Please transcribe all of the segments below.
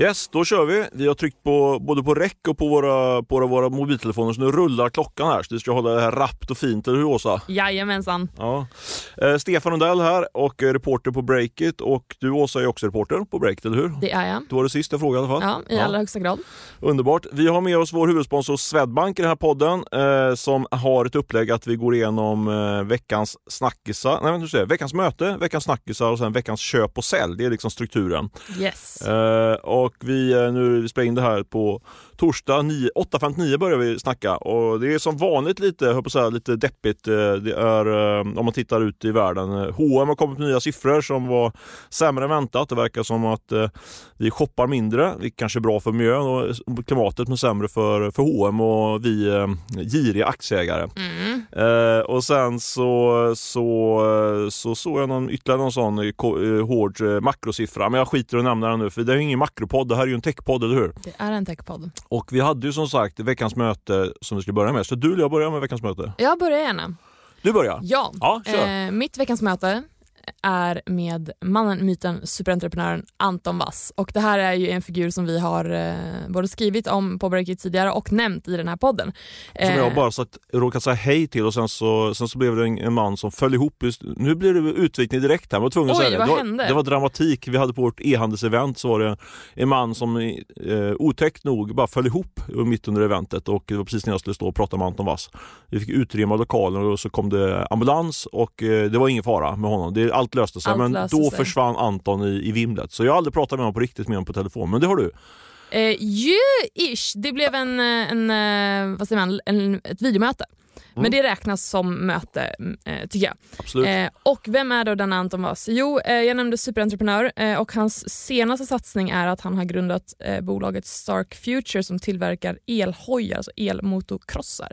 Yes, då kör vi. Vi har tryckt på både på räck och på våra, på våra mobiltelefoner så nu rullar klockan här. Så vi ska hålla det här rappt och fint, eller hur Åsa? Jajamensan. Ja. Eh, Stefan Rundell här och är reporter på Breakit och du Åsa är också reporter på Breakit, eller hur? Det är jag. Det var det sista jag frågade i alla fall. Ja, i allra högsta grad. Underbart. Vi har med oss vår huvudsponsor Swedbank i den här podden eh, som har ett upplägg att vi går igenom eh, veckans snackisar, nej vänta, säga, veckans möte, veckans snackisar och sen veckans köp och sälj. Det är liksom strukturen. Yes. Eh, och vi, eh, nu vi spelar in det här på torsdag 9 8.59 börjar vi snacka och det är som vanligt lite, jag på säga, lite deppigt. Eh, det är, eh, om man tittar ut i världen, H&M har kommit med nya siffror som var sämre än väntat. Det verkar som att vi shoppar mindre, vilket kanske är bra för miljön och klimatet men sämre för, för H&M och vi giriga aktieägare. Mm. Eh, och sen så så, så såg jag någon, ytterligare någon sån hård makrosiffra, men jag skiter i att nämna den nu för det är ju ingen makropodd, det här är ju en techpodd, eller hur? Det är en techpodd. Och vi hade ju som sagt veckans möte som vi skulle börja med, så du eller jag börjar med veckans möte? Jag börjar gärna. Du börjar? Ja. Ja. Eh, mitt veckans möte är med mannen, myten, superentreprenören Anton Wass. Och det här är ju en figur som vi har eh, både skrivit om på Breakit tidigare och nämnt i den här podden. Som Eh, jag bara sagt, råkat säga hej till och sen så, sen så blev det en, en man som föll ihop. Just, nu blir det utvikning direkt här, man var tvungen att Oj, säga det. var, det var dramatik. Vi hade på vårt e-handelsevent så var det en man som eh, otäckt nog bara föll ihop mitt under eventet och det var precis när jag skulle stå och prata med Anton Wass. Vi fick utrymma lokalen och så kom det ambulans och eh, det var ingen fara med honom. Det, allt löste sig Allt men löste då sig. försvann Anton i, i vimlet. Så jag har aldrig pratat med honom på riktigt med honom på telefon, men det har du. Eh, ju ish. Det blev en, eh, en, eh, vad säger man, en, ett videomöte. Mm. Men det räknas som möte mm, eh, tycker jag. Absolut. Eh, och vem är då denna Anton Wass? Jo, eh, jag nämnde superentreprenör eh, och hans senaste satsning är att han har grundat eh, bolaget Stark Future som tillverkar elhojar, alltså elmotocrossar.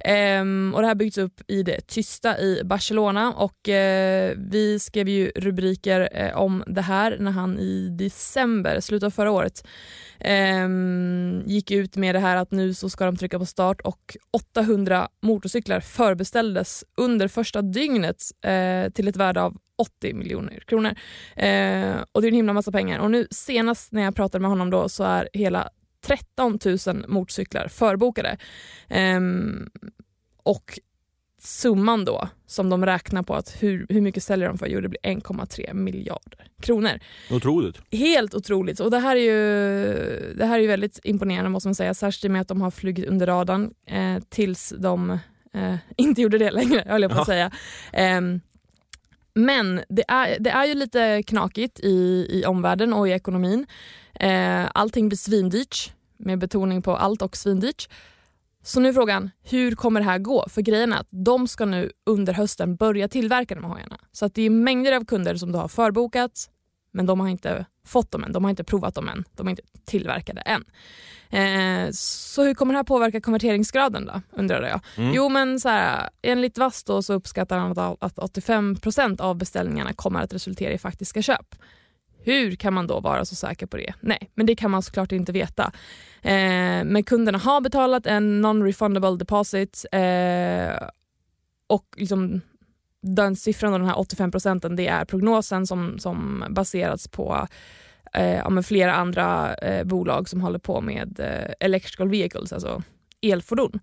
Ehm, och det här byggts upp i det tysta i Barcelona och eh, vi skrev ju rubriker om det här när han i december, slutet av förra året, ehm, gick ut med det här att nu så ska de trycka på start och 800 motorcyklar förbeställdes under första dygnet eh, till ett värde av 80 miljoner kronor. Eh, och det är en himla massa pengar. Och nu senast när jag pratade med honom då så är hela 13 000 motorcyklar förbokade. Ehm, och summan då som de räknar på att hur, hur mycket säljer de för? Jo det blir 1,3 miljarder kronor Otroligt. helt otroligt. Och det här är ju, det här är ju väldigt imponerande måste man säga. Särskilt med att de har flugit under radarn eh, tills de eh, inte gjorde det längre, höll jag på att säga. Ehm, men det är, det är ju lite knakigt i, i omvärlden och i ekonomin. Eh, allting blir svindyrt, med betoning på allt och svindyrt. Så nu är frågan, hur kommer det här gå? För grejen är att de ska nu under hösten börja tillverka de här hojarna. Så att det är mängder av kunder som då har förbokat men de har inte fått dem än. De har inte provat dem än. De är inte tillverkade än. Eh, så hur kommer det här påverka konverteringsgraden då, undrar jag. Mm. Jo men så här, enligt Vass då så uppskattar han att, att 85% av beställningarna kommer att resultera i faktiska köp. Hur kan man då vara så säker på det? Nej, men det kan man såklart inte veta. Eh, men kunderna har betalat en non-refundable deposit eh, och liksom den siffran, då, den här 85 procenten, det är prognosen som, som baserats på eh, ja, flera andra eh, bolag som håller på med eh, electrical vehicles, alltså elfordon.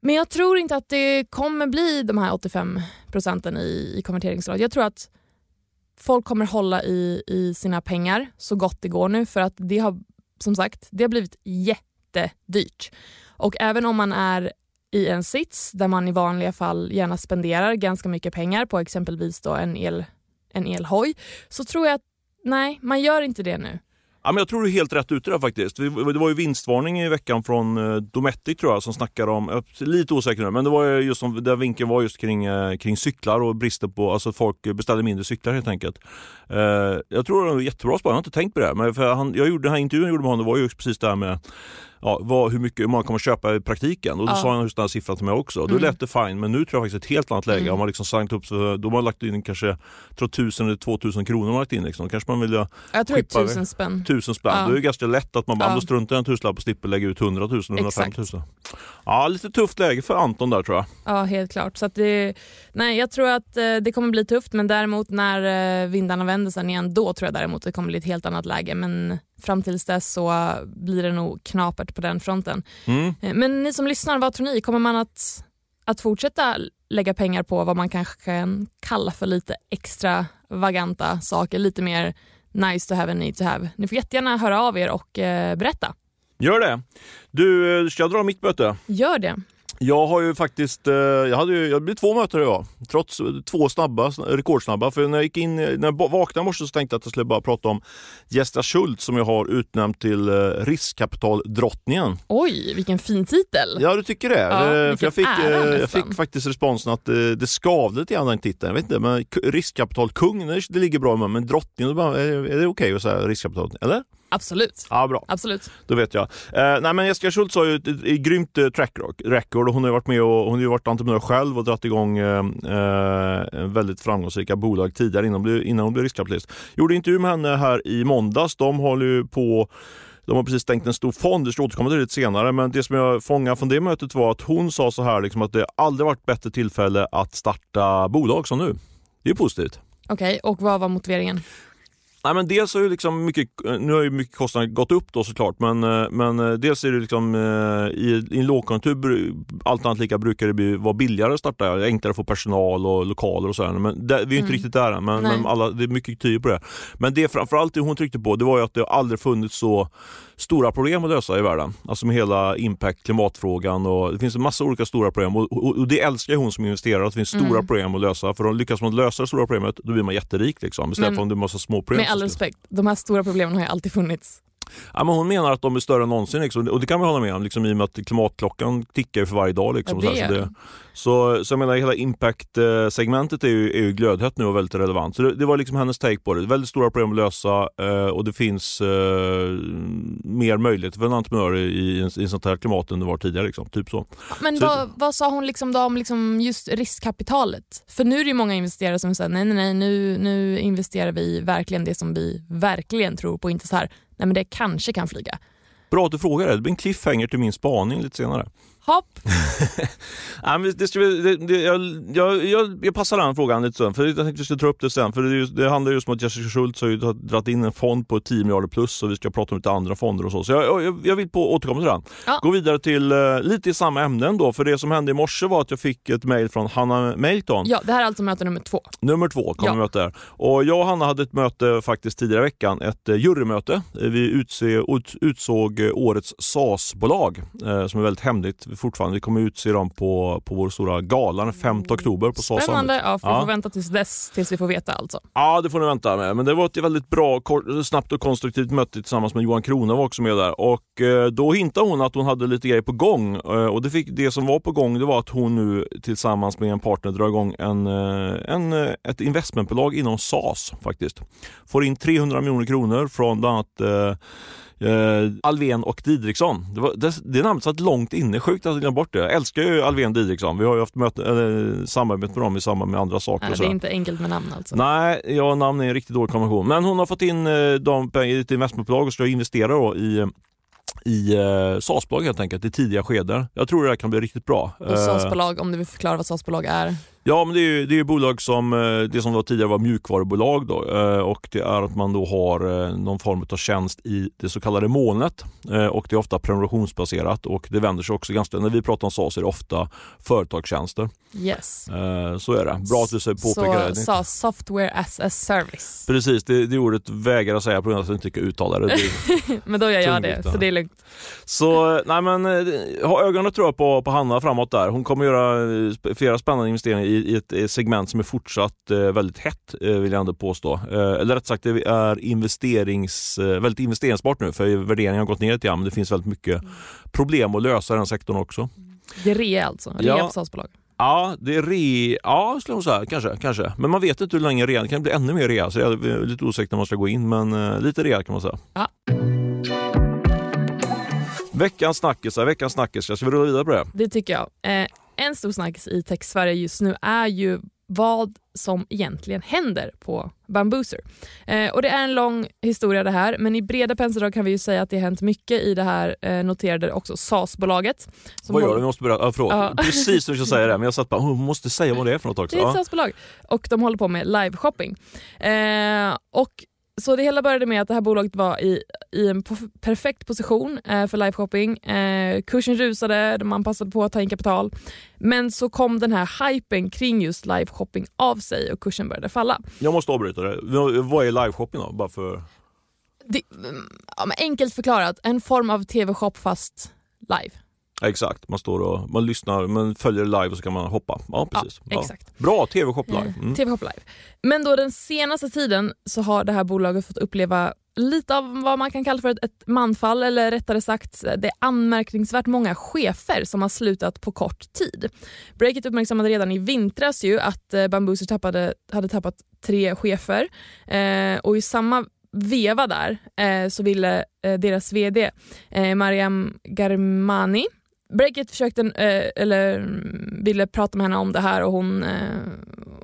Men jag tror inte att det kommer bli de här 85 procenten i, i konverteringsgrad. Jag tror att folk kommer hålla i, i sina pengar så gott det går nu för att det har som sagt det har blivit jättedyrt. Och även om man är i en sits där man i vanliga fall gärna spenderar ganska mycket pengar på exempelvis då en, el, en elhoj så tror jag att nej, man gör inte det nu. Ja, men jag tror du är helt rätt ute där faktiskt. Det var ju vinstvarning i veckan från eh, Dometic tror jag som snackade om, jag är lite osäker nu, men det var just som, där vinkeln var just kring, eh, kring cyklar och bristen på, alltså att folk beställde mindre cyklar helt enkelt. Eh, jag tror det var jättebra spaning. jag har inte tänkt på det. Men för han, jag gjorde den här intervjun jag gjorde med honom, det var ju precis det här med ja, vad, hur mycket man kommer köpa i praktiken. Och då Ja. sa han just den här siffran till mig också. Då Mm. lät det fine, men nu tror jag faktiskt ett helt annat läge. Mm. Om man liksom signat upp, så, då har man lagt in kanske, tror 1000 eller 2000 kronor man lagt in. Liksom. Kanske man vill ha Jag tror det är vi? tusen spänn. tusen spänn. Ja. Det är ju ganska lätt att man bara, Ja. då struntar jag i en tusenlapp och slipper lägga ut 100 000, 105 000. Exakt. Ja, lite tufft läge för Anton där tror jag. Ja, helt klart. Så det, nej, jag tror att eh, det kommer bli tufft men däremot när eh, vindarna vänder sen igen då tror jag däremot det kommer bli ett helt annat läge. Men fram tills dess så blir det nog knapert på den fronten. Mm. Eh, Men ni som lyssnar, vad tror ni? Kommer man att, att fortsätta lägga pengar på vad man kanske kan kalla för lite extravaganta saker, lite mer nice to have and need to have? Ni får jättegärna höra av er och eh, berätta. Gör det. Du, eh, ska jag dra mitt möte? Gör det. Jag har ju faktiskt, eh, jag hade ju, jag blev två möten idag. Trots två snabba, rekordsnabba. För när jag gick in, när jag vaknade i morse så tänkte jag att jag skulle bara prata om Gesta Schultz som jag har utnämnt till eh, riskkapitaldrottningen. Oj, vilken fin titel. Ja, du tycker det? Ja, Eh, för jag, fick, ära jag fick faktiskt responsen att det skavde lite grann den titeln. Jag vet inte, men riskkapitalkung, det, ligger bra med. Men drottning, då bara, är, det okej att säga riskkapital? Eller? Absolut. Ja, bra. Absolut. Då vet jag. Eh, nej men Jessica Schultz har ju ett, ett, ett grymt eh, track record och hon har varit med och hon har ju varit entreprenör själv och dragit igång eh, eh, väldigt framgångsrika bolag tidigare innan, innan hon blev riskkapitalist. Gjorde intervju med henne här i måndags. De håller ju på de har precis stängt en stor fond, det ska återkomma till lite senare. Men det som jag fångade från det mötet var att hon sa så här liksom att det aldrig varit bättre tillfälle att starta bolag som nu. Det är positivt. Okej, och vad var motiveringen? Nej, men dels har ju liksom mycket, nu har ju mycket kostnader gått upp då såklart, men, eh, men eh, dels är det liksom eh, i, i en lågkonjunktur, allt annat lika, brukar det bli, vara billigare att starta, enklare att få personal och lokaler och sådär. Men det, vi är inte Mm. riktigt där än, men, men alla, det är mycket tyder på det. Men det framförallt det hon tryckte på, det var ju att det aldrig funnits så stora problem att lösa i världen. Alltså med hela impact, klimatfrågan och det finns en massa olika stora problem och, och, och det älskar hon som investerare, att det finns stora Mm. problem att lösa. För om lyckas man lösa det stora problemet, då blir man jätterik liksom. Istället Men- för om det är massa små problem. All respekt, de här stora problemen har ju alltid funnits. Ja, men hon menar att de är större än någonsin liksom. och det kan man hålla med om liksom, i och med att klimatklockan tickar för varje dag. Liksom, Ja, det så, här, så, gör det, så, så jag menar hela impact-segmentet är ju, är ju glödhett nu och väldigt relevant. Så det, det var liksom hennes take på det. Väldigt stora problem att lösa eh, och det finns eh, mer möjligheter för en entreprenör i, en, i sånt här klimat än det var tidigare. Liksom. Typ så. Men Så- vad, vad sa hon liksom då om liksom just riskkapitalet? För nu är det många investerare som säger nej, nej, nej, nu, nu investerar vi verkligen det som vi verkligen tror på, inte så här, nej men det kanske kan flyga. Bra att du frågar det. Det blir en cliffhanger till min spaning lite senare. Hopp, Nej, men det ska vi, det, det, jag, jag, jag, jag passar den frågan lite sen, för jag tänkte vi ska ta upp det sen. För det, just, det handlar just om att Jessica Schultz har dragit in en fond på 10 miljarder plus och vi ska prata om lite andra fonder och så. Så jag, jag, jag vill på, återkomma till den. Ja. Gå vidare till eh, lite i samma ämnen då, för det som hände i morse var att jag fick ett mejl från Hanna Meilton. ja, det här är alltså möte nummer två. Nummer två kommer Ja. vi möta där. Och jag och Hanna hade ett möte faktiskt tidigare i veckan, ett eh, jurymöte. Vi utse, ut, utsåg eh, årets SAS-bolag eh, som är väldigt hemligt fortfarande. Vi kommer utse dem på, på vår stora gala den 5 oktober på SAS Spännande, ja, vi Ja. får vänta tills dess, tills vi får veta alltså. Ja, det får ni vänta med. Men det var ett väldigt bra, kort, snabbt och konstruktivt möte tillsammans med Johan Krona var också med där. Och eh, då hintade hon att hon hade lite grejer på gång. Eh, och det, fick, det som var på gång det var att hon nu tillsammans med en partner drar igång en, eh, en, ett investmentbolag inom SAS faktiskt. Får in 300 miljoner kronor från bland annat eh, Eh, Alven och Didriksson. Det, var, det, det namnet satt långt inne, sjukt att jag glömde bort det. Jag älskar ju Alven och Didriksson. Vi har ju haft möte, eller, samarbete med dem i samband med andra saker. Nej, det är inte enkelt med namn alltså. Nej, ja, namn är en riktigt dålig kombination. Men hon har fått in eh, dem pengar i ett investmentbolag och ska investera då i i eh, SAS-bolag helt enkelt i tidiga skeden. Jag tror det här kan bli riktigt bra. Och Eh, SAS-bolag, om du vill förklara vad SAS-bolag är. Ja, men det är ju det är bolag som, eh, det som då tidigare var mjukvarubolag då, eh, och det är att man då har eh, någon form av tjänst i det så kallade molnet och det är ofta prenumerationsbaserat och det vänder sig också ganska, när vi pratar om SAS är det ofta företagstjänster. Yes. Så är det. Bra att du påpekar det. Så Software as a Service. Precis, det, det ordet vägrar jag säga på grund av att jag inte kan uttala det. det Men då gör jag det, så det är lugnt. Så nej men, ha ögonen tror jag på, på Hanna framåt där. Hon kommer göra flera spännande investeringar i, ett segment som är fortsatt eh, väldigt hett eh, vill jag ändå påstå. Eh, eller rätt sagt, det är investerings, väldigt investeringsbart nu för värderingen har gått ner lite grann men det finns väldigt mycket problem att lösa i den sektorn också. Det är rea alltså, rea Ja. på SAS-bolag. Ja, det är re... Ja, skulle jag säga. Kanske, kanske. Men man vet inte hur länge rea... Det kan bli ännu mer rea. Så jag är lite osäker när man ska gå in. Men lite rea kan man säga. Ja. Veckans snackisar, veckans snackisar. Ska vi rulla vidare på det? Det tycker jag. Eh, en stor snackis i Tech-Sverige just nu är ju vad som egentligen händer på Bambuser. Eh, och det är en lång historia det här, men i breda penseldrag kan vi ju säga att det har hänt mycket i det här, eh, noterade också SAS-bolaget. Vad gör du? Vi måste börja... Ja, förlåt. Ja. Precis som jag säga det. Men jag satt bara, hon måste säga vad det är för något också. Det är ett. SAS-bolag och de håller på med live-shopping. Eh, och så det hela började med att det här bolaget var i, i en perfekt position eh, för liveshopping. Eh, kursen rusade, man passade på att ta in kapital. Men så kom den här hypen kring just liveshopping av sig och kursen började falla. Jag måste avbryta det. Vad är liveshopping då? Bara för... Det, ja, enkelt förklarat, en form av tv-shop fast live. Exakt, man står och man lyssnar, man följer live och så kan man hoppa. Ja, precis. Ja, exakt. Ja. Bra, TV-shop live. Eh, mm. TV-shop live. Men då den senaste tiden så har det här bolaget fått uppleva lite av vad man kan kalla för ett, ett manfall eller rättare sagt det är anmärkningsvärt många chefer som har slutat på kort tid. Breakit uppmärksammade redan i vintras ju att eh, Bambuser tappade, hade tappat tre chefer eh, och i samma veva där eh, så ville eh, deras VD eh, Mariam Garmani Breakit försökte, eh, eller ville prata med henne om det här och hon, eh,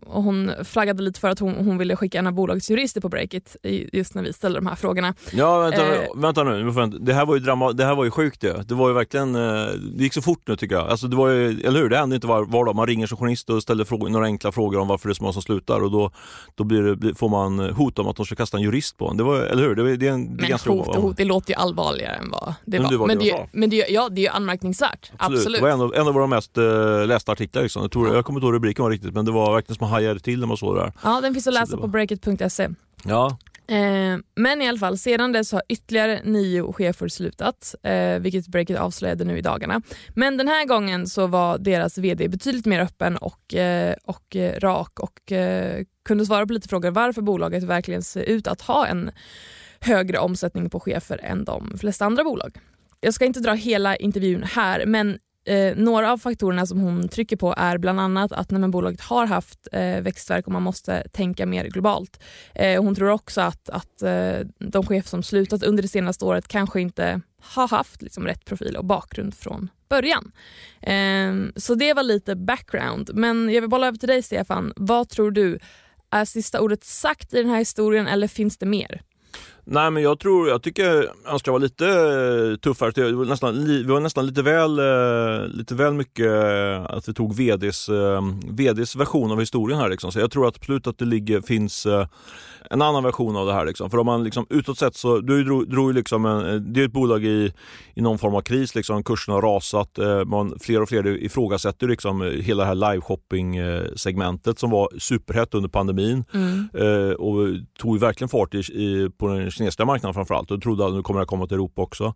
och hon flaggade lite för att hon, hon ville skicka en av bolagets jurister på Breakit just när vi ställde de här frågorna. Ja vänta, eh, vänta nu, det här var ju, drama, det här var ju sjukt det. Det var ju verkligen, eh, det gick så fort nu tycker jag. Alltså, det var ju, eller hur, det händer inte var, var dag. Man ringer som journalist och ställer frågor, några enkla frågor om varför det är så många som slutar och då, då det, får man hot om att de ska kasta en jurist på en. Det var, eller hur? Det, det, är en, det är men hot och hot, det låter ju allvarligare än vad det var. Men det, var men det, men det, ja, det är ju anmärkningsvärt. Absolut. Absolut. Det var en av, en av våra mest uh, lästa artiklar. Liksom. Jag, tror, ja. jag kommer inte ihåg rubriken var riktigt men det var verkligen som hajade till när man såg det där. Ja, den finns att läsa var... på breakit.se. Ja. Eh, men i alla fall, sedan dess har ytterligare nio chefer slutat, eh, vilket Breakit avslöjade nu i dagarna. Men den här gången så var deras VD betydligt mer öppen och, eh, och eh, rak och eh, kunde svara på lite frågor varför bolaget verkligen ser ut att ha en högre omsättning på chefer än de flesta andra bolag. Jag ska inte dra hela intervjun här men Eh, några av faktorerna som hon trycker på är bland annat att när bolaget har haft eh, växtverk och man måste tänka mer globalt. Eh, hon tror också att, att eh, de chefer som slutat under det senaste året kanske inte har haft liksom, rätt profil och bakgrund från början. Eh, så det var lite background. Men jag vill bolla över till dig Stefan. Vad tror du? Är sista ordet sagt i den här historien eller finns det mer? Nej men jag tror, jag tycker han ska vara lite eh, tuffare. Det var nästan, vi var nästan lite väl, eh, lite väl mycket eh, att vi tog VDs, VDs version av historien här. Liksom. Så jag tror att absolut att det ligger, finns en annan version av det här. Liksom. För om man liksom, utåt sett så, du drog, drog liksom en, det är ett bolag i, i någon form av kris, liksom. kursen har rasat, man, fler och fler ifrågasätter liksom, hela det här live-shopping-segmentet som var superhett under pandemin mm. och tog verkligen fart i, i, på den kinesiska marknaden framförallt och trodde att nu kommer det komma till Europa också.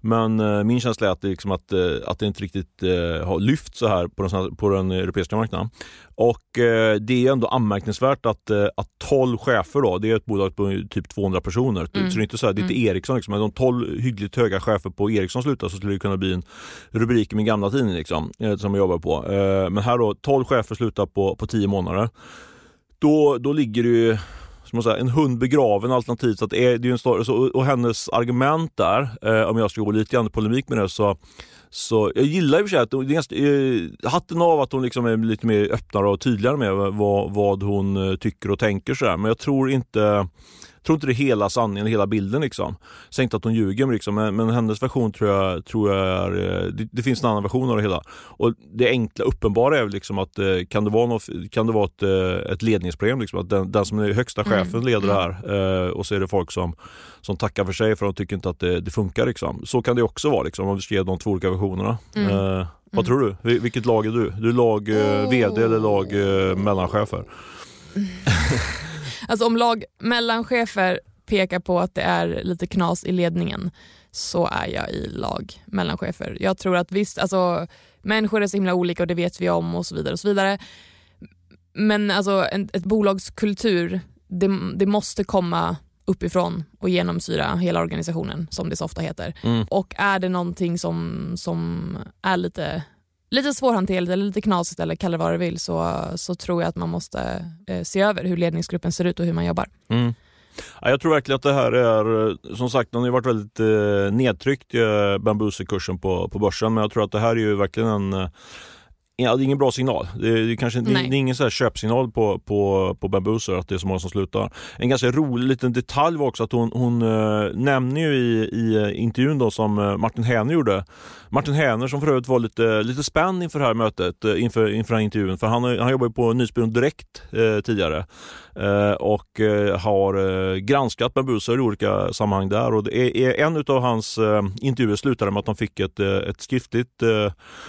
Men eh, min känsla är att det, liksom att, eh, att det inte riktigt eh, har lyft så här på den, på den europeiska marknaden. Och eh, det är ändå anmärkningsvärt att, eh, att 12 chefer, då, det är ett bolag på typ 200 personer, mm. så det är inte så här, det är inte mm. Ericsson, liksom, men de 12 hyggligt höga chefer på Ericsson slutar så skulle det kunna bli en rubrik i min gamla tidning liksom, eh, som jag jobbar på. men här då, 12 chefer slutar på, på 10 månader. Då, då ligger det ju som säga, en hund begraven alternativt. Så att det är, det är en story, så, och hennes argument där, eh, om jag ska gå lite grann i polemik med det, så så jag gillar i och för sig att det hon, eh, hatten av att hon liksom är lite mer öppnare och tydligare med vad, vad hon eh, tycker och tänker. Så Men jag tror inte tror inte det är hela sanningen, hela bilden. Liksom. Säg inte att hon ljuger, liksom, men, men hennes version tror jag, tror jag är... Eh, det, det, finns en annan version av det hela. Och Det enkla, uppenbara är liksom att eh, kan det vara, något, kan det vara ett, eh, ett ledningsproblem? Liksom, att den, den som är högsta mm. chefen leder det här och så är det folk som, som tackar för sig för att de tycker inte att det, det funkar. Liksom. Så kan det också vara liksom, om vi ska ge de två olika versionerna. Mm. Eh, vad mm. tror du? Vilket lag är du? Du är lag eh, VD eller lag eh, mellanchefer? Alltså om lag mellanchefer pekar på att det är lite knas i ledningen så är jag i lag mellanchefer. Jag tror att visst, alltså människor är så himla olika och det vet vi om och så vidare. och så vidare. Men alltså en, ett bolags kultur, det, det måste komma uppifrån och genomsyra hela organisationen som det så ofta heter. Mm. Och är det någonting som, som är lite lite svårhanterligt eller lite knasigt eller kalla det vad du vill så, så tror jag att man måste eh, se över hur ledningsgruppen ser ut och hur man jobbar. Mm. Ja, jag tror verkligen att det här är, som sagt, den har varit väldigt eh, nedtryckt, eh, bambusekursen på, på börsen, men jag tror att det här är ju verkligen en eh, ja, det är ingen bra signal. Det är, det är kanske det, är ingen så här köpsignal på, på, på Bambuser att det är så många som slutar. En ganska rolig liten detalj var också att hon, hon eh, nämner ju i, i eh, intervjun då som eh, Martin Häner gjorde. Martin Häner som för övrigt var lite, lite spänd inför det här mötet, inför, inför den här intervjun. För han, han jobbar ju på Nyhetsbyrån Direkt tidigare och har granskat Bambuser i olika sammanhang där. Och det är, är en av hans intervjuer slutade med att de fick ett, ett skriftligt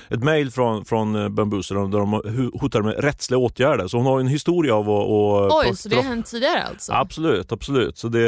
ett mejl från, från Bambuser där de ho- hotade med rättsliga åtgärder. Så hon har en historia av att... att- Oj, så det har hänt tidigare alltså? Absolut, absolut. Så det,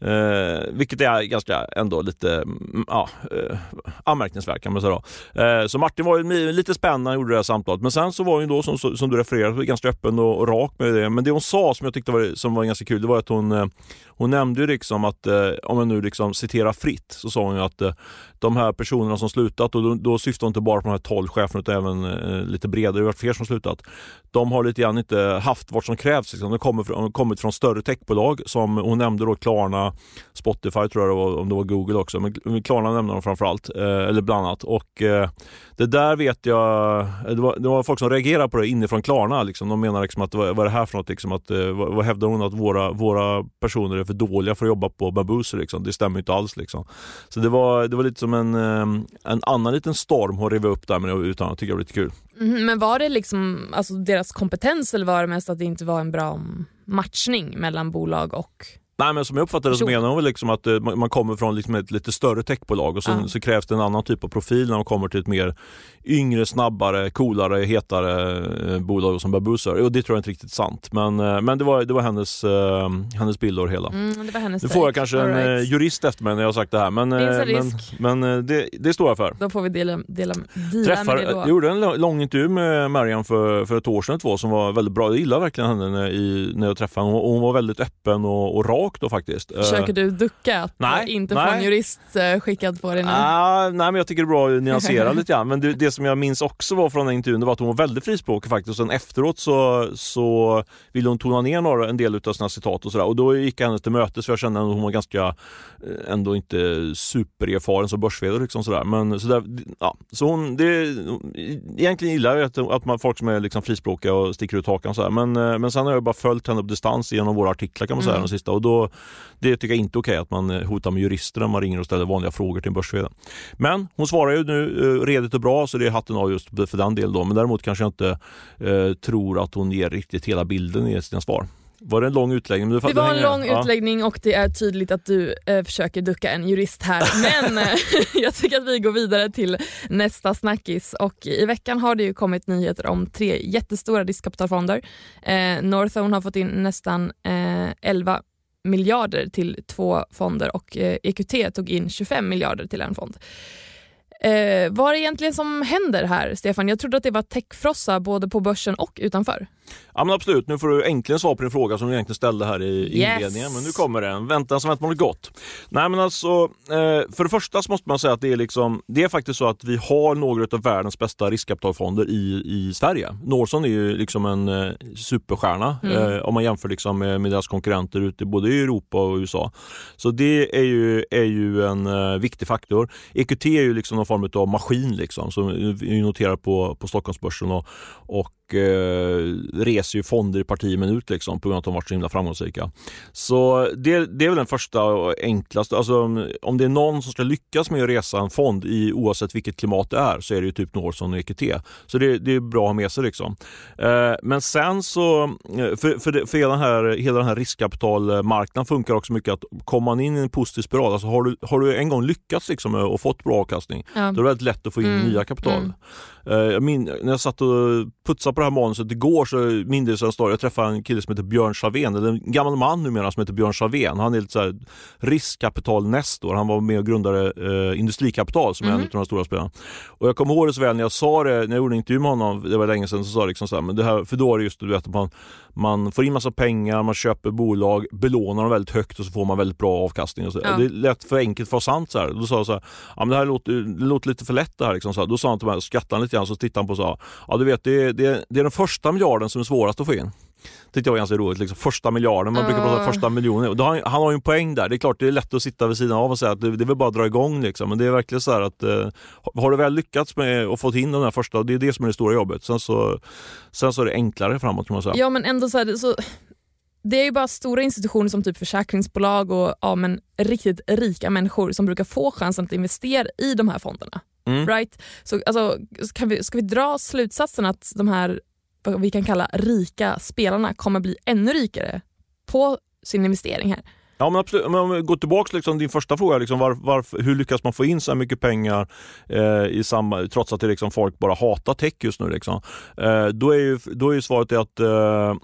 eh, vilket är ganska ändå lite mm, ja, eh, anmärkningsvärt kan man säga. Eh, så Martin var ju lite spännande gjorde det här samtalet. Men sen så var hon då som, som du refererade ganska öppen och, och rak med det. Men det hon sa som jag tyckte var, som var ganska kul det var att hon, eh, hon nämnde ju liksom att, eh, om jag nu liksom citerar fritt, så sa hon ju att eh, de här personerna som slutat, och då, då syftar hon inte bara på de här 12 cheferna utan även eh, lite bredare, det har varit fler som slutat. De har lite grann inte haft vad som krävs. Liksom. De kommer från, har kommit från större techbolag som hon nämnde då Klarna, Spotify tror jag det var, om det var Google också, men Klarna nämnde de framförallt, eh, eller bland annat. Och eh, det där vet jag, eh, det var, det var folk som reagerade på det inifrån Klarna. Liksom. De menar liksom att vad, vad är det här för något? Liksom, att, eh, vad, vad hävdar hon att våra, våra personer är för dåliga för att jobba på Babuser? Liksom. Det stämmer inte alls. Liksom. Så det var, det var lite som en, ehm, en annan liten storm hon rev upp där med det utan tycker jag var lite kul. Mm, Men var det liksom alltså deras kompetens eller var det mest att det inte var en bra matchning mellan bolag och... Nej men som jag uppfattade det så menar hon väl liksom att eh, man kommer från liksom ett lite större techbolag och så, Ja. så krävs det en annan typ av profil när man kommer till ett mer yngre, snabbare, coolare, hetare eh, bolag som Babusar. Och det tror jag inte är riktigt sant. Men, eh, men det var, det var hennes, hennes bild av det hela. Mm, det var hennes Nu får jag kanske All en right. jurist efter mig när jag har sagt det här men, men, men det, det står jag för. Då får vi dela, dela, Träffar, med det då. jag gjorde en lång- intervju med Mariam för, för ett år sedan två som var väldigt bra. Jag gillar verkligen henne när, i, när jag träffade henne. Hon, hon var väldigt öppen och, och rak då faktiskt. Eh, Försöker du ducka att nej, inte få nej. en jurist eh, skickad på dig nu? Ah, nej men jag tycker det är bra att nyansera lite grann. Men det, det som jag minns också var från den intervjun var att hon var väldigt frispråkig faktiskt. Och sen efteråt så, så ville hon tona ner några, en del av sina citat och sådär. Och då gick jag henne till mötes för jag kände att hon var ganska, eh, ändå inte supererfaren som börs liksom sådär. Men så, där, ja. så hon, det, egentligen gillar jag att, att man, folk som är liksom frispråkiga och sticker ut hakan sådär. Men, eh, men sen har jag bara följt henne på distans genom våra artiklar kan man säga Mm. de sista. Och då, det tycker jag inte är okej att man eh, hotar med jurister när man ringer och ställer vanliga frågor till en börs Men hon svarar ju nu eh, redigt och bra så det är hatten av just för den delen då. Men däremot kanske jag inte eh, tror att hon ger riktigt hela bilden i sina svar. Var det en lång utläggning? Det var en lång ja. utläggning och det är tydligt att du eh, försöker ducka en jurist här. Men eh, jag tycker att vi går vidare till nästa snackis. Och I veckan har det ju kommit nyheter om tre jättestora riskkapitalfonder. Eh, Northone har fått in nästan eh, 11 miljarder till två fonder och eh, EQT tog in 25 miljarder till en fond. Eh, vad är det egentligen som händer här, Stefan? Jag trodde att det var techfrossa både på börsen och utanför. Ja men absolut, nu får du äntligen svar på din fråga som du egentligen ställde här i Yes. inledningen. Men nu kommer den. Väntan som väntar på något gott. Nej men alltså, eh, för det första så måste man säga att det är liksom, det är faktiskt så att vi har några av världens bästa riskkapitalfonder i, i Sverige. Norson är ju liksom en eh, superstjärna Mm. eh, om man jämför liksom med, med deras konkurrenter ute både i Europa och USA. Så det är ju, är ju en viktig faktor. EQT är ju liksom någon form av maskin liksom, som är noterad på, på Stockholmsbörsen och, och eh, reser ju fonder i parti i minut liksom, på grund av att de varit så himla framgångsrika. Så det, det är väl den första och enklaste. Alltså, om, det är någon som ska lyckas med att resa en fond i oavsett vilket klimat det är så är det ju typ Norson och EQT. Så det, det är bra att ha med sig. Liksom. Eh, men sen så, eh, för, för, det, för hela, den här, hela den här riskkapitalmarknaden funkar också mycket att kommer man in i en positiv spiral, alltså har du, har du en gång lyckats liksom och fått bra avkastning, Ja. då är det lätt att få in Mm, nya kapital. mm. Eh, Jag min, när jag satt och putsade på det här manuset igår så mindes jag en story. Jag träffade en kille som heter Björn Savén, eller en gammal man numera som heter Björn Savén. Han är lite så här riskkapitalnestor. Han var med och grundade eh, Industrikapital som är en Mhm. av de stora spelarna. Och jag kommer ihåg det så väl när jag sa det, när jag gjorde en intervju med honom, det var länge sedan, så sa jag liksom så här, men det här, för då är det just du vet, att man, man får in massa pengar, man köper bolag, belånar dem väldigt högt och så får man väldigt bra avkastning. Och så. Ja. Det är lätt för enkelt för att vara sant. Så här. Då sa jag så här, ja, men det här låter, det låter lite för lätt det här. Liksom, så här. Då sa han till mig, skrattade han lite grann, så tittade han på och sa, ja du vet det är, det, är, det är den första miljarden som är svårast att få in. tyckte jag var ganska roligt. Liksom, första miljarden, man brukar prata första miljonen. Han, han har ju en poäng där. Det är klart det är lätt att sitta vid sidan av och säga att det, det är väl bara att dra igång. Liksom. Men det är verkligen så här att eh, har du väl lyckats med att få in den här första, det är det som är det stora jobbet. Sen så, sen så är det enklare framåt kan man säga. Ja men ändå så, här, så det är ju bara stora institutioner som typ försäkringsbolag och ja, men riktigt rika människor som brukar få chansen att investera i de här fonderna. Mm. Right? Så, alltså, ska, vi, ska vi dra slutsatsen att de här vad vi kan kalla rika spelarna kommer bli ännu rikare på sin investering här? Ja men absolut, men om vi går tillbaka till liksom din första fråga, liksom var, var, hur lyckas man få in så här mycket pengar eh, i samma, trots att det liksom folk bara hatar tech just nu? Liksom. Eh, då, är ju, då är ju svaret att Eh,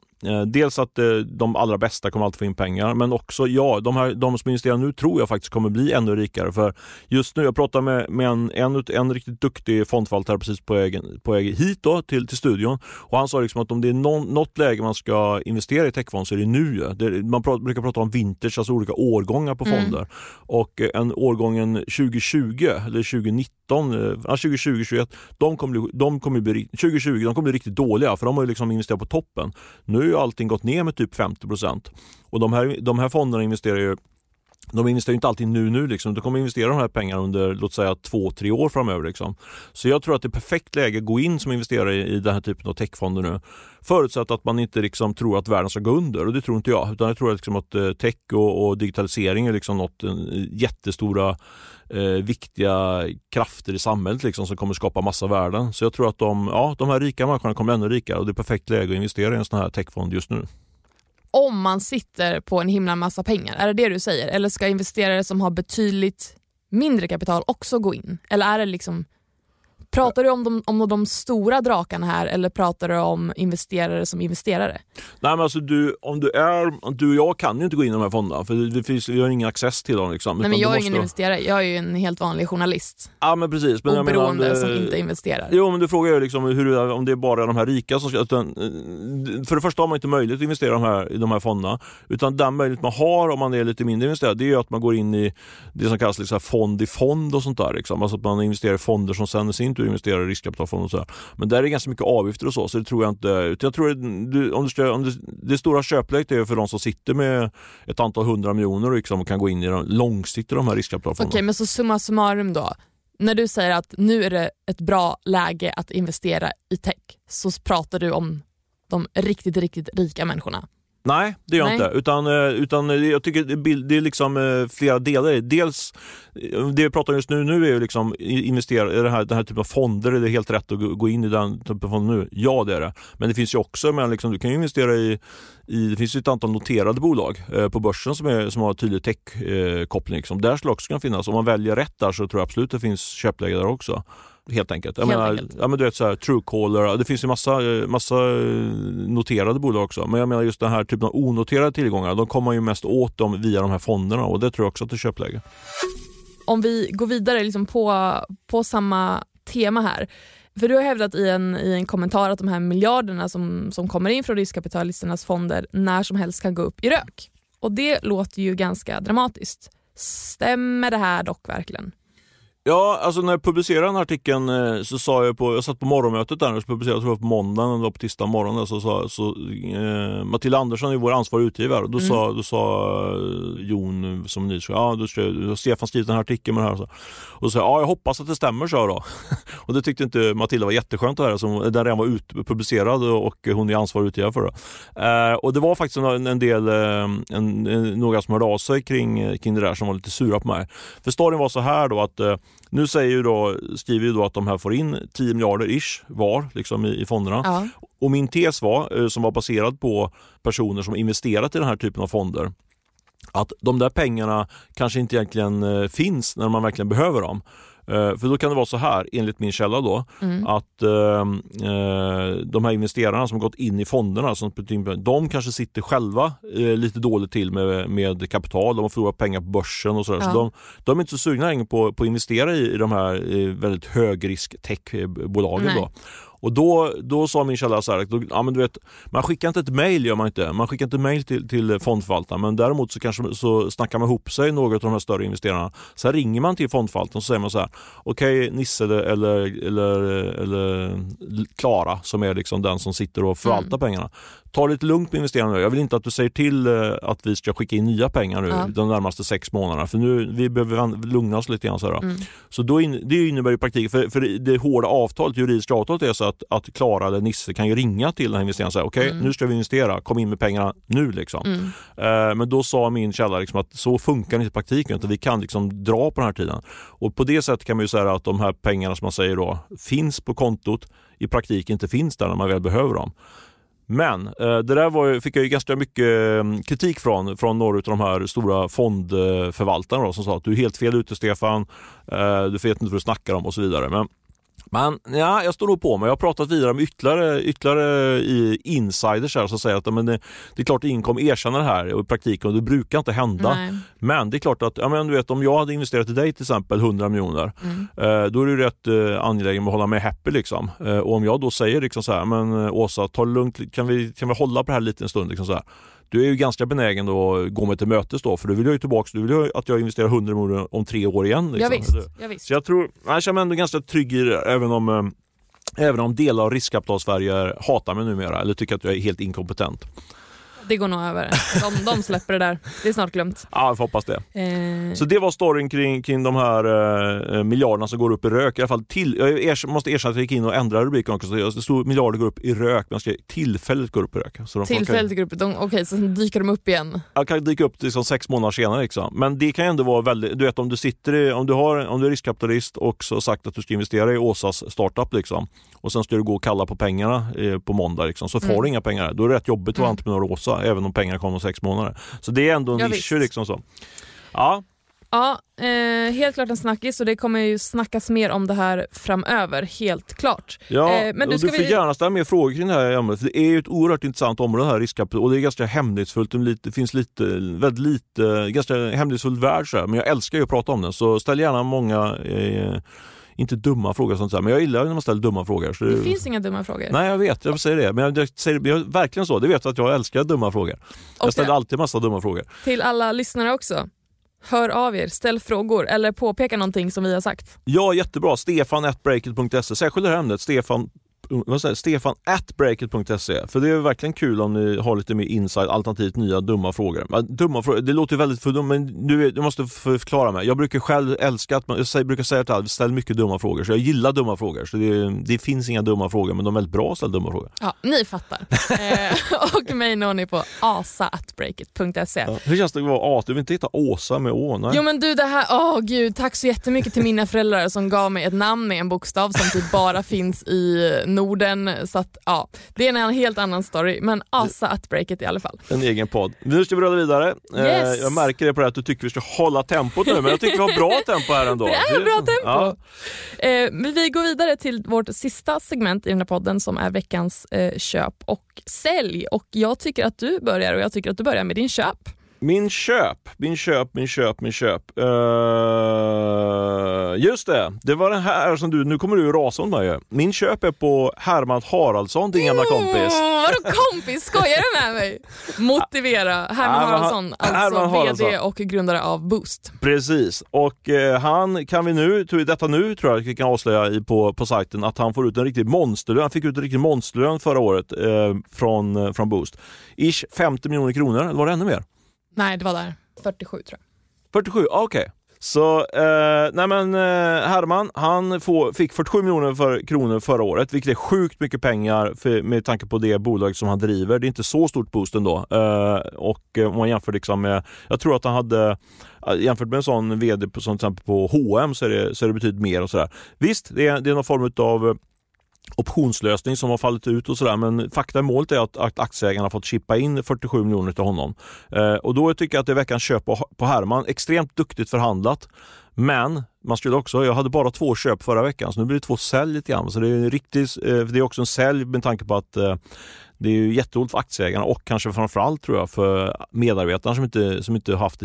dels att eh, de allra bästa kommer alltid få in pengar, men också ja, de, här, de som investerar nu tror jag faktiskt kommer bli ännu rikare. För just nu, jag pratade med, med en, en, en riktigt duktig fondförvaltare precis på väg, på hit då, till, till studion och han sa liksom att om det är någon, något läge man ska investera i techfond så är det nu. Det, man pratar, brukar prata om vintage, alltså olika årgångar på mm. fonder. Och eh, en årgången 2020 eller 2019, ja, 2020, 2021, de kommer, de kommer bli, 2020 de kommer bli riktigt dåliga för de har ju liksom investerat på toppen. Nu ju allting gått ner med typ 50% Och de här, de här fonderna investerar ju de investerar inte alltid nu, nu liksom. de kommer investera de här pengarna under låt säga två, tre år framöver. Liksom. Så jag tror att det är perfekt läge att gå in som investerare i, i den här typen av techfonder nu. Förutsatt att man inte liksom tror att världen ska gå under och det tror inte jag. Utan jag tror liksom att eh, tech och, och, digitalisering är liksom något en, jättestora eh, viktiga krafter i samhället liksom, som kommer skapa massa värden. Så jag tror att de, ja, de här rika människorna kommer ännu rikare och det är perfekt läge att investera i en sån här techfond just nu om man sitter på en himla massa pengar? Är det det du säger? Eller ska investerare som har betydligt mindre kapital också gå in? Eller är det liksom Pratar du om de, om de stora drakarna här eller pratar du om investerare som investerare? Nej men alltså du, om du är, du och jag kan ju inte gå in i de här fonderna för det finns, vi har ingen access till dem. Liksom, Nej men jag är ingen investerare, jag är ju en helt vanlig journalist. Ja men precis. Men Oberoende menar, som inte investerar. Jo men du frågar ju liksom hur, om det är bara de här rika som ska... Utan, för det första har man inte möjlighet att investera i de här, i de här fonderna. Utan den möjlighet man har om man är lite mindre investerad det är att man går in i det som kallas liksom fond i fond och sånt där. Liksom. Alltså att man investerar i fonder som sen i sin tur du investerar i riskkapitalfonder. och sådär. Men där är det ganska mycket avgifter och så, så det tror jag inte. Jag tror du, om du, om du, det stora köpläget är för de som sitter med ett antal hundra miljoner liksom, och kan gå in i de, långsiktiga de här riskkapitalfonderna. Okej, okay, men så summa summarum då. När du säger att nu är det ett bra läge att investera i tech så pratar du om de riktigt, riktigt rika människorna. Nej, det gör jag inte. Utan, eh, utan eh, jag tycker det är liksom eh, flera delar. Dels, det vi pratar om just nu, nu är ju liksom investera i den här, den här typen av fonder. Är det helt rätt att gå in i den typen av fonder nu? Ja, det är det. Men det finns ju också, men liksom, du kan investera i, i, det finns ju ett antal noterade bolag eh, på börsen som, är, som har tydlig tech-koppling. Eh, liksom. Där skulle också kunna finnas. Om man väljer rätt där så tror jag absolut det finns köpläge där också helt enkelt. Jag helt menar, enkelt. Ja, men du vet, så här, Truecaller, det finns ju massa, eh, massa eh, noterade bolag också. Men jag menar just den här typen av onoterade tillgångar, de kommer ju mest åt dem via de här fonderna och det tror jag också att det är köpläge. Om vi går vidare liksom på, på samma tema här. För du har hävdat i en, i en kommentar att de här miljarderna som, som kommer in från riskkapitalisternas fonder när som helst kan gå upp i rök. Och det låter ju ganska dramatiskt. Stämmer det här dock verkligen? Ja, alltså när jag publicerade den här artikeln eh, så sa jag på, jag satt på morgonmötet där och publicerade tror jag på måndagen, eller på tisdag morgon, så sa så, eh, Matilda Andersson är vår ansvariga utgivare då, mm. sa, då sa eh, Jon som ny, ja då har Stefan skrivit den här artikeln med det här. Och så, och så sa ja jag hoppas att det stämmer, jag då. och det tyckte inte Matilda var jätteskönt att höra, som den redan var ut, publicerad och hon är ansvarig utgivare för det. Eh, och det var faktiskt en, en del, eh, en, en, några som hörde av sig kring, kring det där som var lite sura på mig. För storyn var så här då att nu säger ju då, skriver ju då att de här får in 10 miljarder ish var liksom i, i fonderna. Ja. Och min tes var, eh, som var baserad på personer som investerat i den här typen av fonder, att de där pengarna kanske inte egentligen eh, finns när man verkligen behöver dem. Eh, för då kan det vara så här, enligt min källa då, mm. att ehm, eh, de här investerarna som gått in i fonderna, som, de kanske sitter själva eh, lite dåligt till med, med kapital, de har förlorat pengar på börsen och sådär. Ja. Så de, de, är inte så sugna längre på, på att investera i, i de här väldigt högrisk techbolagen. Då. Och då, då sa min källa så här, då, ja, men du vet, man skickar inte ett mail gör man inte. Man skickar inte mail till, till fondförvaltaren men däremot så kanske så snackar man ihop sig några av de här större investerarna. Sen ringer man till fondförvaltaren och så säger man så här, okej okay, Nisse eller, eller, eller Klara som är liksom den som sitter och förvaltar mm. pengarna ta lite lugnt med investeringarna nu. Jag vill inte att du säger till eh, att vi ska skicka in nya pengar nu ja. de närmaste sex månaderna. För nu vi behöver lugna oss lite grann. Så, mm. så då in, det innebär i praktiken, för, för det hårda avtalet, juridiska avtalet är så att, att Klara eller Nisse kan ju ringa till den här investeraren och säga okej okay, mm. nu ska vi investera, kom in med pengarna nu. Liksom. Mm. Uh, men då sa min källa liksom att så funkar det inte i praktiken utan vi kan liksom dra på den här tiden. Och på det sättet kan man ju säga att de här pengarna som man säger då finns på kontot i praktiken inte finns där när man väl behöver dem. Men eh, det där var, fick jag ju ganska mycket mm, kritik från, från några av de här stora fondförvaltarna då, som sa att du är helt fel ute Stefan, eh, du vet inte vad du snackar om och så vidare. Men men ja, jag står nog på mig. Jag har pratat vidare med ytterligare, ytterligare i insiders här som säger att men det, det är klart att ingen kommer erkänna det här i praktiken och det brukar inte hända. Nej. Men det är klart att ja, men du vet, om jag hade investerat i dig till exempel 100 miljoner mm. eh, då är du rätt eh, angelägen med att hålla mig happy. Liksom. Eh, och om jag då säger liksom så här, men eh, Åsa, ta lugnt, kan vi, kan vi hålla på det här lite en stund? Liksom så här du är ju ganska benägen att gå mig till mötes då för du vill ju tillbaka, du vill ju att jag investerar 100 miljoner om tre år igen. Liksom. Ja, visst. Ja, visst. Så jag tror, jag känner mig ändå ganska trygg i det även om eh, Även om delar av riskkapital-Sverige hatar mig numera eller tycker att jag är helt inkompetent. Det går nog över. De, de släpper det där. Det är snart glömt. Ja, jag får hoppas det. Eh... Så det var storyn kring, kring de här eh, miljarderna som går upp i rök. I alla fall till, jag er, måste jag gick in och ändrade rubriken också. Det stod miljarder går upp i rök, men jag skrev tillfälligt går upp i rök. Så tillfälligt går upp, okej, okay, så dyker de upp igen? Ja, kan dyka upp liksom sex månader senare. Liksom. Men det kan ändå vara väldigt, du vet om du sitter i, om du, har, om du är riskkapitalist och så sagt att du ska investera i Åsas startup liksom, och sen ska du gå och kalla på pengarna eh, på måndag liksom, så får mm. du inga pengar. Då är det rätt jobbigt att vara mm. entreprenör Åsa, även om pengarna kommer om sex månader. Så det är ändå en ja, issue liksom så. Ja, Ja, eh, helt klart en snackis och det kommer ju snackas mer om det här framöver, helt klart. Ja, eh, men du, du får vi... gärna ställa mer frågor kring det här ämnet. Det är ju ett oerhört intressant område här, riskkapital, och det är ganska hemlighetsfullt. Det finns lite, väldigt lite, ganska hemlighetsfull värld så här. men jag älskar ju att prata om den så ställ gärna många eh, inte dumma frågor, sånt där, men jag gillar när man ställer dumma frågor. det, det finns inga dumma frågor. Nej, jag vet, jag säger det. Men jag säger jag, verkligen så. Det vet att jag älskar dumma frågor. Jag ställer alltid massa dumma frågor. Till alla lyssnare också. Hör av er, ställ frågor eller påpeka någonting som vi har sagt. Ja, jättebra. Stefan.breakit.se. Särskilt det här ämnet, Stefan säger, Stefan at breakit.se. För det är verkligen kul om ni har lite mer insight, alternativt nya dumma frågor. Dumma frågor, det låter väldigt för dumt, men du, du måste förklara mig. Jag brukar själv älska att man, jag brukar säga till alla, ställ mycket dumma frågor. Så jag gillar dumma frågor. Så det, det finns inga dumma frågor, men de är väldigt bra att ställa dumma frågor. Ja, ni fattar. eh, och mig når ni på asa.breakit.se. Ja, hur känns det att vara asa? Du vill inte hitta Åsa med Å? Nej. Jo men du det här, åh oh, gud, tack så jättemycket till mina föräldrar som gav mig ett namn med en bokstav som typ bara finns i Norden. Så att, ja, det är en helt annan story, men asa att breaket i alla fall. En egen podd. Nu ska vi rulla vidare. Eh, yes. Jag märker det på det att du tycker vi ska hålla tempot nu, men jag tycker vi har bra tempo här ändå. Det är bra tempo. Ja. Eh, vi går vidare till vårt sista segment i den här podden som är veckans eh, köp och sälj. Och jag tycker att du börjar och jag tycker att du börjar med din köp. Min köp, min köp, min köp, min köp. Uh, just det, det var den här som du, nu kommer du rasa om mig. Min köp är på Herman Haraldsson, din gamla kompis. Mm, vadå kompis? Skojar du med mig? Motivera. Herman Haraldsson, alltså Herman Haraldsson. VD och grundare av Boost. Precis, och uh, han kan vi nu, detta nu tror jag vi kan avslöja i, på, på sajten, att han får ut en riktig monsterlön. Han fick ut en riktig monsterlön förra året uh, från, från Boost. Ish 50 miljoner kronor, eller var det ännu mer? Nej, det var där. 47 tror jag. 47, ah, okej. Okay. Så, eh, nej men eh, Herman, han få, fick 47 miljoner för, kronor förra året, vilket är sjukt mycket pengar för, med tanke på det bolag som han driver. Det är inte så stort boost ändå. Eh, och eh, om man jämför liksom med, jag tror att han hade eh, Jämfört med en sån VD på, som till exempel på H&M så är det, så är det betydligt mer och sådär. Visst, det är, det är någon form av optionslösning som har fallit ut och sådär. Men fakta i målet är att, att aktieägarna har fått chippa in 47 miljoner till honom. Eh, och då tycker jag att det är veckans köp på, på Herman. Extremt duktigt förhandlat. Men man skulle också, jag hade bara två köp förra veckan så nu blir det två sälj lite grann. Så det är, riktigt, eh, det är också en sälj med tanke på att eh, det är jätteroligt för aktieägarna och kanske framförallt tror jag för medarbetarna som inte, som inte haft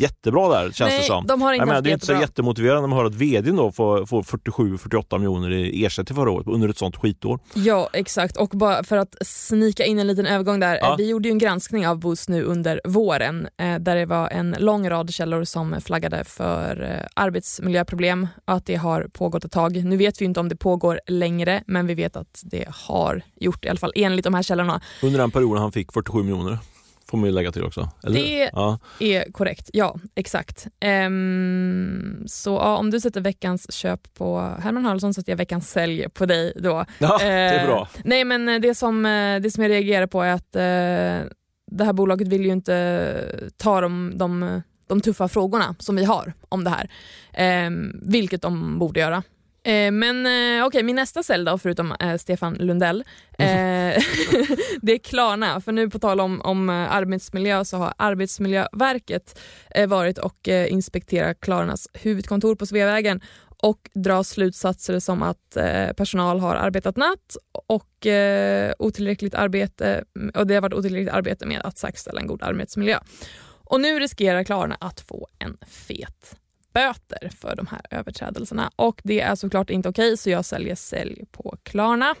jättebra där känns Nej, det som. de har inte Jag menar, det är inte så jättemotiverande när man hör att vdn då får, får 47-48 miljoner i ersättning förra året under ett sånt skitår. Ja exakt och bara för att snika in en liten övergång där. Ja. Eh, Vi gjorde ju en granskning av Boost nu under våren eh, där det var en lång rad källor som flaggade för eh, arbetsmiljöproblem och att det har pågått ett tag. Nu vet vi inte om det pågår längre men vi vet att det har gjort i alla fall enligt de här källorna. Under den perioden han fick 47 miljoner. Får man ju lägga till också. Eller? Det- Ja. är korrekt, ja exakt. Ehm, så ja, om du sätter veckans köp på Herman Haraldsson sätter jag veckans sälj på dig då. ja, det är Eh, bra. Nej men det som, eh, det som jag reagerar på är att eh, det här bolaget vill ju inte ta de, de, de tuffa frågorna som vi har om det här. Eh, vilket de borde göra. Eh, men eh, okej, min nästa cell då, förutom eh, Stefan Lundell, eh, det är Klarna. För nu på tal om, om eh, arbetsmiljö så har Arbetsmiljöverket eh, varit och inspekterat Klarnas huvudkontor på Sveavägen och drar slutsatser som att eh, personal har arbetat natt och eh, otillräckligt arbete mm, och det har varit otillräckligt arbete med att säkerställa en god arbetsmiljö. Och nu riskerar Klarna att få en fet böter för de här överträdelserna och det är såklart inte okej så jag säljer sälj på Klarna.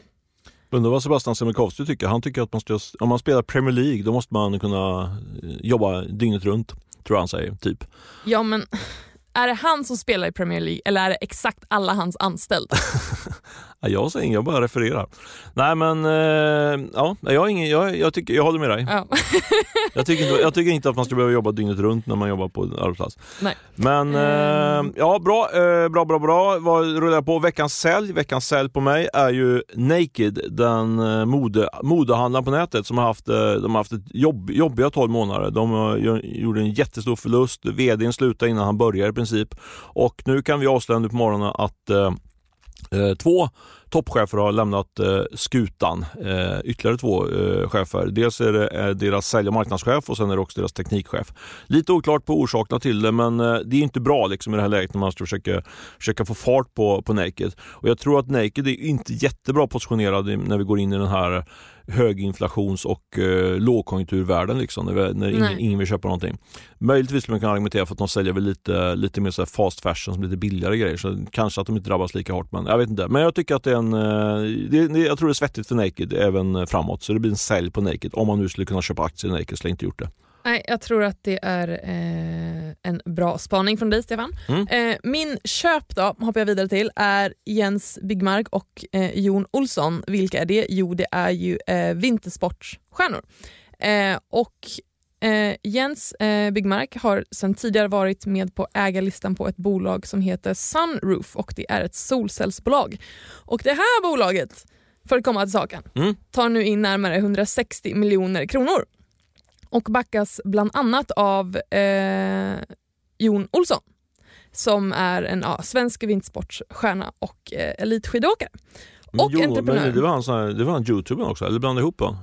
Undrar vad Sebastian Siemiatkowski tycker. Han tycker att man ska, om man spelar Premier League då måste man kunna eh, jobba dygnet runt. Tror han säger, typ. Ja men är det han som spelar i Premier League eller är det exakt alla hans anställda? Ja, jag säger inget, jag bara refererar. Nej men, eh, ja, jag, ingen, jag, jag, tycker, jag håller med dig. Ja. Jag tycker, inte, jag tycker inte att man ska behöva jobba dygnet runt när man jobbar på en arbetsplats. Nej. Men eh, Mm. ja, bra, eh, bra, bra, bra. Vad rullar jag på? Veckans sälj. Veckans sälj på mig är ju Naked, den eh, mode, modehandlaren på nätet som har haft, eh, de har haft ett jobb, jobbiga 12 månader. De eh, gjorde en jättestor förlust. VDn slutade innan han började i princip. Och nu kan vi avslöja nu på morgonen att Eh, två toppchefer har lämnat eh, skutan. Eh, ytterligare två chefer. Dels är det deras sälj och marknadschef och sen är det också deras teknikchef. Lite oklart på orsakerna till det men det är inte bra liksom, i det här läget när man ska försöka, försöka få fart på, på Naked. Och jag tror att Naked är inte jättebra positionerad när vi går in i den här höginflations och eh, lågkonjunkturvärlden liksom, när, när ingen, ingen vill köpa någonting. Möjligtvis skulle man kunna argumentera för att de säljer väl lite, lite mer så fast fashion, som lite billigare grejer. Så kanske att de inte drabbas lika hårt. Men jag vet inte. Men jag tycker att det är en... eh, Det, det, jag tror det är svettigt för Naked även framåt. Så det blir en sälj på Naked. Om man nu skulle kunna köpa aktier i Naked, har jag inte gjort det. Nej, jag tror att det är eh, en bra spaning från dig Stefan. Mm. Eh, min köp då, hoppar jag vidare till, är Jens Byggmark och eh, Jon Olsson. Vilka är det? Jo, det är ju eh, vintersportstjärnor. Eh, och eh, Jens eh, Byggmark har sedan tidigare varit med på ägarlistan på ett bolag som heter Sunroof och det är ett solcellsbolag. Och det här bolaget, för att komma till saken, Mm. tar nu in närmare 160 miljoner kronor och backas bland annat av eh, Jon Olsson som är en ja, svensk vintersportsstjärna och eh, elitskidåkare. Men Och jo, entreprenör. Men det var han, sån här, det var han youtubern också, eller blandade ihop honom?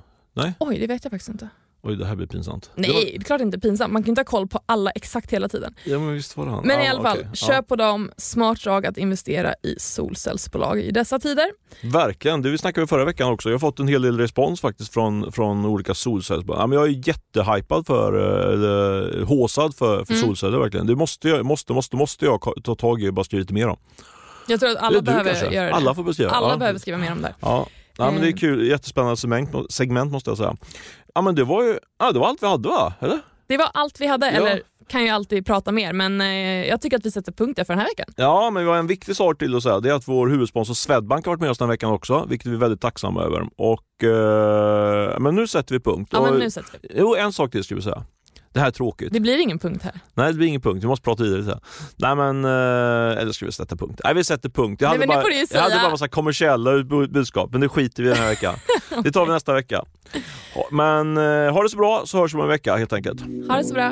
Oj, det vet jag faktiskt inte. Oj, det här blir pinsamt. Nej, Det var, klart inte pinsamt. Man kan inte ha koll på alla exakt hela tiden. ja, men visst var det han. Men i Ja, alla fall, okej. köp på dem. Smart drag att investera i solcellsbolag i dessa tider. Verkligen, det vi snackade om förra veckan också. Jag har fått en hel del respons faktiskt från, från olika solcellsbolag. Ja, men jag är jättehypad för, eh, eller håsad för, för Mm. solceller verkligen. Det måste jag, måste, måste, måste jag ta tag i och bara skriva lite mer om. Jag tror att alla du behöver kanske? göra det. Alla får beskriva. Alla ja. behöver skriva mer om det. Ja. Ja, men det är Eh. kul, jättespännande segment, segment måste jag säga. Ja men det var ju ja, det var allt vi hade va? Eller? Det var allt vi hade, Ja. eller kan ju alltid prata mer men eh, jag tycker att vi sätter punkt där för den här veckan. Ja, men vi har en viktig sak till att säga. Det är att vår huvudsponsor Swedbank har varit med oss den här veckan också, vilket vi är väldigt tacksamma över. Och, eh, men nu sätter vi punkt. Ja, men nu sätter vi. Jo, en sak till skulle vi säga. Det här är tråkigt. Det blir ingen punkt här. Nej, det blir ingen punkt. Vi måste prata vidare. lite. Nej, men... Eh, eller ska vi sätta punkt? Nej, vi sätter punkt. Jag Nej, hade, det bara, jag hade säga. bara massa kommersiella bu- budskap, men det skiter vi i den här veckan. Det tar vi nästa vecka. Men eh, ha det så bra så hörs vi om en vecka helt enkelt. Ha det så bra.